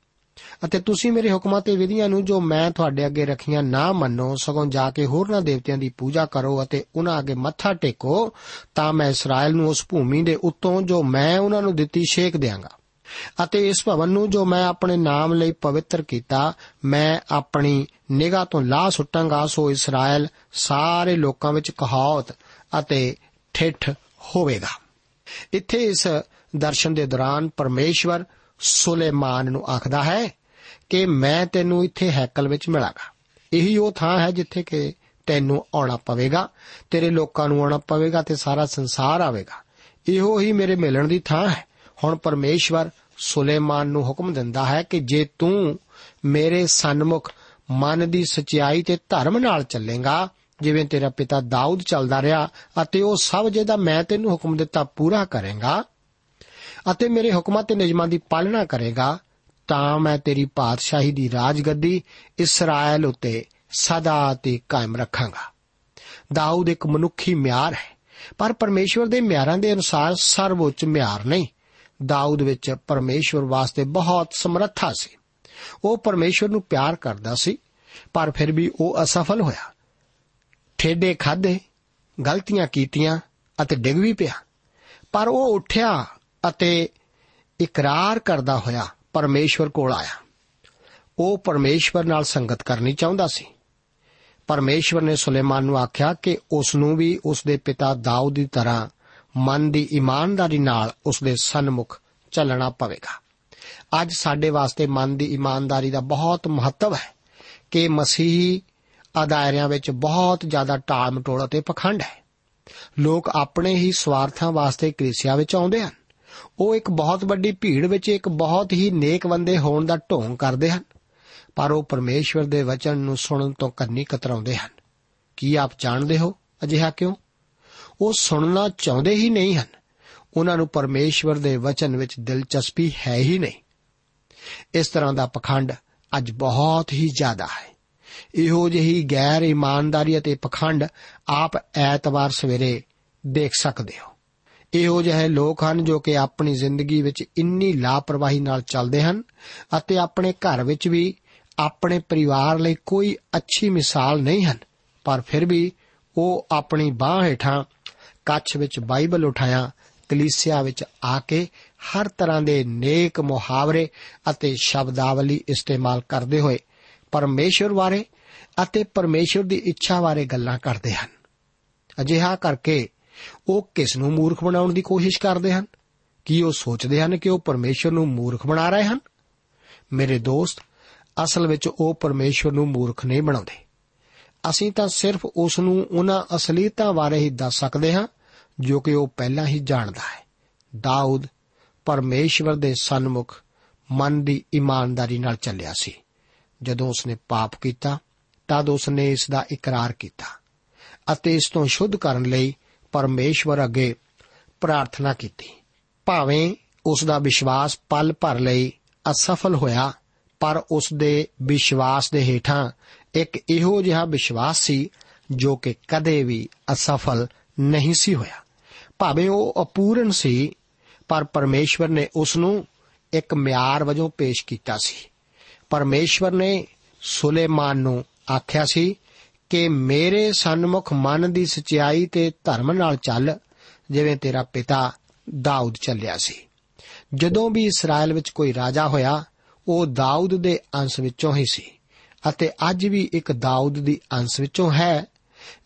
ਅਤੇ ਤੁਸੀਂ ਮੇਰੇ ਹੁਕਮਾਂ ਤੇ ਵਿਧੀਆਂ ਨੂੰ ਜੋ ਮੈਂ ਤੁਹਾਡੇ ਅੱਗੇ ਰੱਖੀਆਂ ਨਾ ਮੰਨੋ, ਸਗੋਂ ਜਾ ਕੇ ਹੋਰਨਾਂ ਦੇਵਤਿਆਂ ਦੀ ਪੂਜਾ ਕਰੋ ਅਤੇ ਉਹਨਾਂ ਅੱਗੇ ਮੱਥਾ ਟੇਕੋ, ਤਾਂ ਮੈਂ ਇਸਰਾਇਲ ਨੂੰ ਉਸ ਭੂਮੀ ਦੇ ਉੱਤੋਂ ਜੋ ਮੈਂ ਉਹਨਾਂ ਨੂੰ ਦਿੱਤੀ ਛੇਕ ਦਿਆਂਗਾ। ਅਤੇ ਇਸ ਭਵਨ ਨੂੰ ਜੋ ਮੈਂ ਆਪਣੇ ਨਾਮ ਲਈ ਪਵਿੱਤਰ ਕੀਤਾ, ਮੈਂ ਆਪਣੀ ਨਿਗਾਹ ਤੋਂ ਲਾਹ ਸੁੱਟਾਂਗਾ, ਸੋ ਇਸਰਾਇਲ ਸਾਰੇ ਲੋਕਾਂ ਵਿੱਚ ਕਹਾਵਤ ਅਤੇ ਠਿੱਠ ਹੋਵੇਗਾ। ਇੱਥੇ ਇਸ ਦਰਸ਼ਨ ਦੇ ਦੌਰਾਨ ਪਰਮੇਸ਼ਵਰ ਸੁਲੇਮਾਨ ਨੂੰ ਆਖਦਾ ਹੈ ਕਿ ਮੈਂ ਤੈਨੂੰ ਇੱਥੇ ਹੈਕਲ ਵਿੱਚ ਮਿਲਾਂਗਾ। ਇਹੀ ਉਹ ਥਾਂ ਹੈ ਜਿੱਥੇ ਕਿ ਤੈਨੂੰ ਆਉਣਾ ਪਵੇਗਾ, ਤੇਰੇ ਲੋਕਾਂ ਨੂੰ ਆਉਣਾ ਪਵੇਗਾ ਤੇ ਸਾਰਾ ਸੰਸਾਰ ਆਵੇਗਾ। ਇਹੋ ਹੀ ਮੇਰੇ ਮਿਲਣ ਦੀ ਥਾਂ ਹੈ। ਹੁਣ ਪਰਮੇਸ਼ਵਰ ਸੁਲੇਮਾਨ ਨੂੰ ਹੁਕਮ ਦਿੰਦਾ ਹੈ ਕਿ ਜੇ ਤੂੰ ਮੇਰੇ ਸਨਮੁਖ ਮਨ ਦੀ ਸਚਾਈ ਤੇ ਧਰਮ ਨਾਲ ਚੱਲੇਗਾ, ਜਿਵੇਂ ਤੇਰਾ ਪਿਤਾ ਦਾਊਦ ਚੱਲਦਾ ਰਿਹਾ ਅਤੇ ਉਹ ਸਭ ਜਿਹਦਾ ਮੈਂ ਤੈਨੂੰ ਹੁਕਮ ਦਿੱਤਾ ਪੂਰਾ ਕਰੇਗਾ ਅਤੇ ਮੇਰੇ ਹੁਕਮਾਂ ਤੇ ਨਿਯਮਾਂ ਦੀ ਪਾਲਣਾ ਕਰੇਗਾ, ਤਾਂ ਮੈਂ ਤੇਰੀ ਪਾਤਸ਼ਾਹੀ ਦੀ ਰਾਜਗੱਦੀ ਇਸਰਾਇਲ ਉਤੇ ਸਦਾ ਤੇ ਕਾਇਮ ਰੱਖਾਂਗਾ। ਦਾਊਦ ਇੱਕ ਮਨੁੱਖੀ ਮਿਆਰ ਹੈ, ਪਰ ਪਰਮੇਸ਼ਵਰ ਦੇ ਮਿਆਰਾਂ ਦੇ ਅਨੁਸਾਰ ਸਰਵਉੱਚ ਮਿਆਰ ਨਹੀਂ। ਦਾਊਦ ਵਿੱਚ ਪਰਮੇਸ਼ਵਰ ਵਾਸਤੇ ਬਹੁਤ ਸਮਰੱਥਾ ਸੀ। ਉਹ ਪਰਮੇਸ਼ਵਰ ਨੂੰ ਪਿਆਰ ਕਰਦਾ ਸੀ, ਪਰ ਫਿਰ ਵੀ ਉਹ ਅਸਫਲ ਹੋਇਆ। ਠੇਡੇ ਖਾਦੇ ਗਲਤੀਆਂ ਕੀਤੀਆਂ ਅਤੇ ਡਿੱਗ ਵੀ ਪਿਆ। ਪਰ ਉਹ ਉੱਠਿਆ ਅਤੇ ਇਕਰਾਰ ਕਰਦਾ ਹੋਇਆ ਪਰਮੇਸ਼ਵਰ ਕੋਲ ਆਇਆ। ਉਹ ਪਰਮੇਸ਼ਵਰ ਨਾਲ ਸੰਗਤ ਕਰਨੀ ਚਾਹੁੰਦਾ ਸੀ। ਪਰਮੇਸ਼ਵਰ ਨੇ ਸੁਲੇਮਾਨ ਨੂੰ ਆਖਿਆ ਕਿ ਉਸ ਨੂੰ ਵੀ ਉਸ ਦੇ ਪਿਤਾ ਦਾਊਦ ਦੀ ਤਰ੍ਹਾਂ ਮਨ ਦੀ ਇਮਾਨਦਾਰੀ ਨਾਲ ਉਸ ਦੇ ਸਨਮੁਖ ਚੱਲਣਾ ਪਵੇਗਾ। ਅੱਜ ਸਾਡੇ ਵਾਸਤੇ ਮਨ ਦੀ ਇਮਾਨਦਾਰੀ ਦਾ ਬਹੁਤ ਮਹੱਤਵ ਹੈ ਕਿ ਮਸੀਹੀ ਅਦਾਇਰਿਆਂ ਵਿੱਚ ਬਹੁਤ ਜ਼ਿਆਦਾ ਟਾਲ ਮਟੋਲ ਅਤੇ ਪਖੰਡ ਹੈ। ਲੋਕ ਆਪਣੇ ਹੀ ਸਵਾਰਥਾਂ ਵਾਸਤੇ ਕਲੀਸਿਆ ਵਿੱਚ ਆਉਂਦੇ ਹਨ। ਉਹ ਇੱਕ ਬਹੁਤ ਵੱਡੀ ਭੀੜ ਵਿੱਚ ਇੱਕ ਬਹੁਤ ਹੀ ਨੇਕ ਬੰਦੇ ਹੋਣ ਦਾ ਢੋਂਗ ਕਰਦੇ ਹਨ। ਪਰ ਉਹ ਪਰਮੇਸ਼ਵਰ ਦੇ ਵਚਨ ਨੂੰ ਸੁਣਨ ਤੋਂ ਕੰਨੀ ਕਤਰਾਉਂਦੇ ਹਨ। ਕੀ ਆਪ ਜਾਣਦੇ ਹੋ? ਅਜਿਹਾ ਕਿਉਂ? ਉਹ ਸੁਣਨਾ ਚਾਹੁੰਦੇ ਹੀ ਨਹੀਂ ਹਨ। ਉਹਨਾਂ ਨੂੰ ਪਰਮੇਸ਼ਵਰ ਦੇ ਵਚਨ ਵਿੱਚ ਦਿਲਚਸਪੀ ਹੈ ਹੀ ਨਹੀਂ। ਇਸ ਤਰ੍ਹਾਂ ਦਾ ਪਖੰਡ ਅੱਜ ਬਹੁਤ ਹੀ ਜ਼ਿਆਦਾ ਹੈ। ਇਹੋ ਜਿਹੀ ਗੈਰ ਇਮਾਨਦਾਰੀ ਅਤੇ ਪਖੰਡ ਆਪ ਐਤਵਾਰ ਸਵੇਰੇ ਦੇਖ ਸਕਦੇ ਹੋ। ਇਹੋ ਜਿਹੇ ਲੋਕ ਹਨ ਜੋ ਕਿ ਆਪਣੀ ਜ਼ਿੰਦਗੀ ਵਿੱਚ ਇੰਨੀ ਲਾਪਰਵਾਹੀ ਨਾਲ ਚੱਲਦੇ ਹਨ ਅਤੇ ਆਪਣੇ ਘਰ ਵਿੱਚ ਵੀ ਆਪਣੇ ਪਰਿਵਾਰ ਲਈ ਕੋਈ ਅੱਛੀ ਮਿਸਾਲ ਨਹੀਂ ਹਨ, ਪਰ ਫਿਰ ਵੀ ਉਹ ਆਪਣੀ ਬਾਹ ਹੇਠਾਂ ਕੱਛ ਵਿੱਚ ਬਾਈਬਲ ਉਠਾਇਆ, ਕਲੀਸਿਆ ਵਿੱਚ ਆ ਕੇ ਹਰ ਤਰ੍ਹਾਂ ਦੇ ਨੇਕ ਮੁਹਾਵਰੇ ਅਤੇ ਸ਼ਬਦਾਵਲੀ ਇਸਤੇਮਾਲ ਕਰਦੇ ਹੋਏ ਪਰਮੇਸ਼ਵਰ ਬਾਰੇ ਅਤੇ ਪਰਮੇਸ਼ਵਰ ਦੀ ਇੱਛਾ ਬਾਰੇ ਗੱਲਾਂ ਕਰਦੇ ਹਨ। ਅਜਿਹਾ ਕਰਕੇ ਉਹ ਕਿਸ ਨੂੰ ਮੂਰਖ ਬਣਾਉਣ ਦੀ ਕੋਸ਼ਿਸ਼ ਕਰਦੇ ਹਨ? ਕੀ ਉਹ ਸੋਚਦੇ ਹਨ ਕਿ ਉਹ ਪਰਮੇਸ਼ਵਰ ਨੂੰ ਮੂਰਖ ਬਣਾ ਰਹੇ ਹਨ? ਮੇਰੇ ਦੋਸਤ, ਅਸਲ ਵਿੱਚ ਉਹ ਪਰਮੇਸ਼ਵਰ ਨੂੰ ਮੂਰਖ ਨਹੀਂ ਬਣਾਉਂਦੇ। ਅਸੀਂ ਤਾਂ ਸਿਰਫ ਉਸ ਨੂੰ ਉਹਨਾਂ ਅਸਲੀਤਾਂ ਬਾਰੇ ਹੀ ਦੱਸ ਸਕਦੇ ਹਾਂ, ਜੋ ਕਿ ਉਹ ਪਹਿਲਾਂ ਹੀ ਜਾਣਦਾ ਹੈ। ਦਾਊਦ ਪਰਮੇਸ਼ਵਰ ਦੇ ਸਨਮੁਖ ਮਨ ਦੀ ਇਮਾਨਦਾਰੀ ਨਾਲ ਚੱਲਿਆ ਸੀ। ਜਦੋਂ ਉਸਨੇ ਪਾਪ ਕੀਤਾ, ਤਦ ਉਸਨੇ ਇਸ ਦਾ ਇਕਰਾਰ ਕੀਤਾ ਅਤੇ ਇਸ ਤੋਂ ਸ਼ੁੱਧ ਕਰਨ ਲਈ ਪਰਮੇਸ਼ਵਰ ਅੱਗੇ ਪ੍ਰਾਰਥਨਾ ਕੀਤੀ। ਭਾਵੇਂ ਉਸ ਦਾ ਵਿਸ਼ਵਾਸ ਪਲ ਭਰ ਲਈ ਅਸਫਲ ਹੋਇਆ ਪਰ ਉਸ ਦੇ ਵਿਸ਼ਵਾਸ ਦੇ ਹੇਠਾਂ ਇੱਕ ਇਹੋ ਜਿਹਾ ਵਿਸ਼ਵਾਸ ਸੀ ਜੋ ਕਿ ਕਦੇ ਵੀ ਅਸਫਲ ਨਹੀਂ ਸੀ ਹੋਇਆ। ਭਾਵੇਂ ਉਹ ਅਪੂਰਨ ਸੀ, ਪਰ ਪਰਮੇਸ਼ਵਰ ਨੇ ਉਸ ਨੂੰ ਇੱਕ ਮਿਆਰ ਵਜੋਂ ਪੇਸ਼ ਕੀਤਾ ਸੀ। ਪਰਮੇਸ਼ਵਰ ਨੇ ਸੁਲੇਮਾਨ ਨੂੰ ਆਖਿਆ ਸੀ ਕਿ ਮੇਰੇ ਸਨਮੁਖ ਮਨ ਦੀ ਸਚਾਈ ਤੇ ਧਰਮ ਨਾਲ ਚੱਲ, ਜਿਵੇਂ ਤੇਰਾ ਪਿਤਾ ਦਾਊਦ ਚੱਲਿਆ ਸੀ। ਜਦੋਂ ਵੀ ਇਸਰਾਇਲ ਵਿੱਚ ਕੋਈ ਰਾਜਾ ਹੋਇਆ ਉਹ ਦਾਊਦ ਦੇ ਅੰਸ਼ ਵਿੱਚੋਂ ਹੀ ਸੀ ਅਤੇ ਅੱਜ ਵੀ ਇੱਕ ਦਾਊਦ ਦੀ ਅੰਸ਼ ਵਿੱਚੋਂ ਹੈ,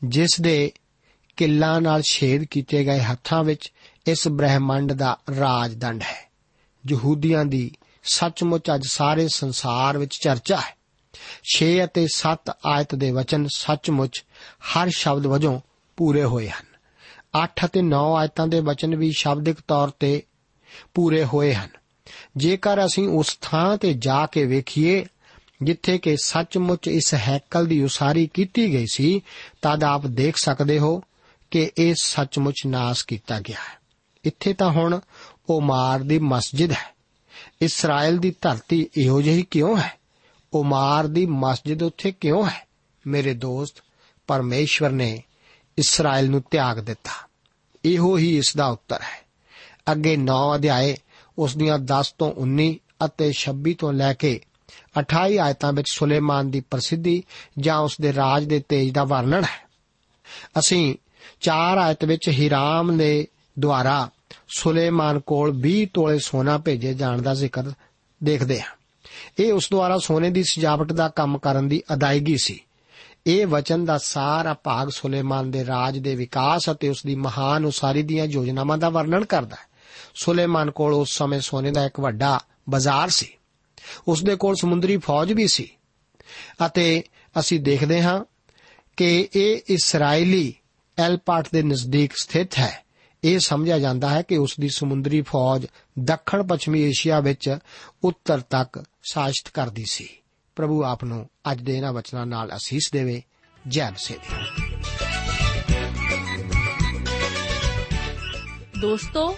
ਜਿਸ ਦੇ ਕਿੱਲਾਂ ਨਾਲ ਛੇਦ ਕੀਤੇ ਗਏ ਹੱਥਾਂ ਵਿੱਚ ਇਸ ਬ੍ਰਹਿਮੰਡ ਦਾ ਰਾਜਦੰਡ ਹੈ। ਯਹੂਦੀਆਂ ਦੀ ਸੱਚਮੁੱਚ ਅੱਜ ਸਾਰੇ ਸੰਸਾਰ ਵਿੱਚ ਚਰਚਾ ਹੈ। 6 ਅਤੇ 7 ਆਇਤ ਦੇ ਵਚਨ ਸੱਚਮੁੱਚ ਹਰ ਸ਼ਬਦ ਵਜੋਂ ਪੂਰੇ ਹੋਏ ਹਨ। 8 ਅਤੇ 9 ਆਇਤਾਂ ਦੇ ਵਚਨ ਵੀ ਸ਼ਬਦਿਕ ਤੌਰ ਤੇ ਪੂਰੇ ਹੋਏ ਹਨ। ਜੇਕਰ ਅਸੀਂ ਉਸ ਥਾਂ ਤੇ ਜਾ ਕੇ ਵੇਖੀਏ, ਜਿੱਥੇ ਕਿ ਸੱਚਮੁੱਚ ਇਸ ਹੈਕਲ ਦੀ ਉਸਾਰੀ ਕੀਤੀ ਗਈ ਸੀ, ਤਦ ਆਪ ਦੇਖ ਸਕਦੇ ਹੋ ਕਿ ਇਹ ਸੱਚਮੁੱਚ ਨਾਸ ਕੀਤਾ ਗਿਆ ਹੈ। ਇੱਥੇ ਤਾਂ ਹੁਣ ਓਮਾਰ ਦੀ ਮਸਜਿਦ ਹੈ। ਇਸਰਾਇਲ ਦੀ ਧਰਤੀ ਇਹੋ ਜਿਹੀ ਕਿਉਂ ਹੈ? ਓਮਾਰ ਦੀ ਮਸਜਿਦ ਉੱਥੇ ਕਿਉਂ ਹੈ? ਮੇਰੇ ਦੋਸਤ, ਪਰਮੇਸ਼ਵਰ ਨੇ ਇਸਰਾਇਲ ਨੂੰ ਤਿਆਗ ਦਿੱਤਾ। ਇਹੋ ਹੀ ਇਸ ਦਾ ਉੱਤਰ ਹੈ। ਅੱਗੇ 9 ਅਧਿਆਏ ਉਸ ਦੀਆਂ 10 ਤੋਂ 19 ਅਤੇ 26 ਤੋਂ ਲੈ ਕੇ 28 ਆਇਤਾਂ ਵਿੱਚ ਸੁਲੇਮਾਨ ਦੀ ਪ੍ਰਸਿੱਧੀ ਜਾਂ ਉਸ ਦੇ ਰਾਜ ਦੇ ਤੇਜ ਦਾ ਵਰਣਨ ਹੈ। ਅਸੀਂ 4 ਆਇਤ ਵਿੱਚ ਹਿਰਾਮ ਦੇ ਦੁਆਰਾ ਸੁਲੇਮਾਨ ਕੋਲ 20 ਤੋਲੇ ਸੋਨਾ ਭੇਜੇ ਜਾਣ ਦਾ ਜ਼ਿਕਰ ਦੇਖਦੇ ਹਾਂ। ਇਹ ਉਸ ਦੁਆਰਾ ਸੋਨੇ ਦੀ ਸਜਾਵਟ ਦਾ ਕੰਮ ਕਰਨ ਦੀ ਅਦਾਇਗੀ ਸੀ। ਇਹ ਵਚਨ ਦਾ ਸਾਰਾ ਭਾਗ ਸੁਲੇਮਾਨ ਦੇ ਰਾਜ ਦੇ ਵਿਕਾਸ ਅਤੇ ਉਸ ਦੀ ਮਹਾਨ ਉਸਾਰੀ ਦੀਆਂ ਯੋਜਨਾਵਾਂ ਦਾ ਵਰਣਨ ਕਰਦਾ ਹੈ। ਸੁਲੇਮਾਨ ਕੋਲ ਉਸ ਸਮੇਂ ਸੋਨੇ ਦਾ ਇੱਕ ਵੱਡਾ ਬਾਜ਼ਾਰ ਸੀ। ਉਸ ਦੇ ਕੋਲ ਸਮੁੰਦਰੀ ਫੌਜ ਵੀ ਸੀ। ਅਤੇ ਅਸੀਂ ਦੇਖਦੇ ਹਾਂ ਕਿ ਇਹ ਇਸرائیਲੀ ਐਲਪਾਟ ਦੇ ਨਜ਼ਦੀਕ ਸਥਿਤ ਹੈ। ਇਹ ਸਮਝਿਆ ਜਾਂਦਾ ਹੈ ਕਿ ਉਸ ਦੀ ਸਮੁੰਦਰੀ ਫੌਜ ਦੱਖਣ ਪੱਛਮੀ ਏਸ਼ੀਆ ਵਿੱਚ ਉੱਤਰ ਤੱਕ ਸ਼ਾਸਤ ਕਰਦੀ ਸੀ। ਪ੍ਰਭੂ ਆਪ ਨੂੰ ਅੱਜ ਦੇ ਇਹਨਾਂ ਵਚਨਾਂ ਨਾਲ ਅਸੀਸ ਦੇਵੇ। ਜੈ ਮਸੀਹ ਦੋਸਤੋ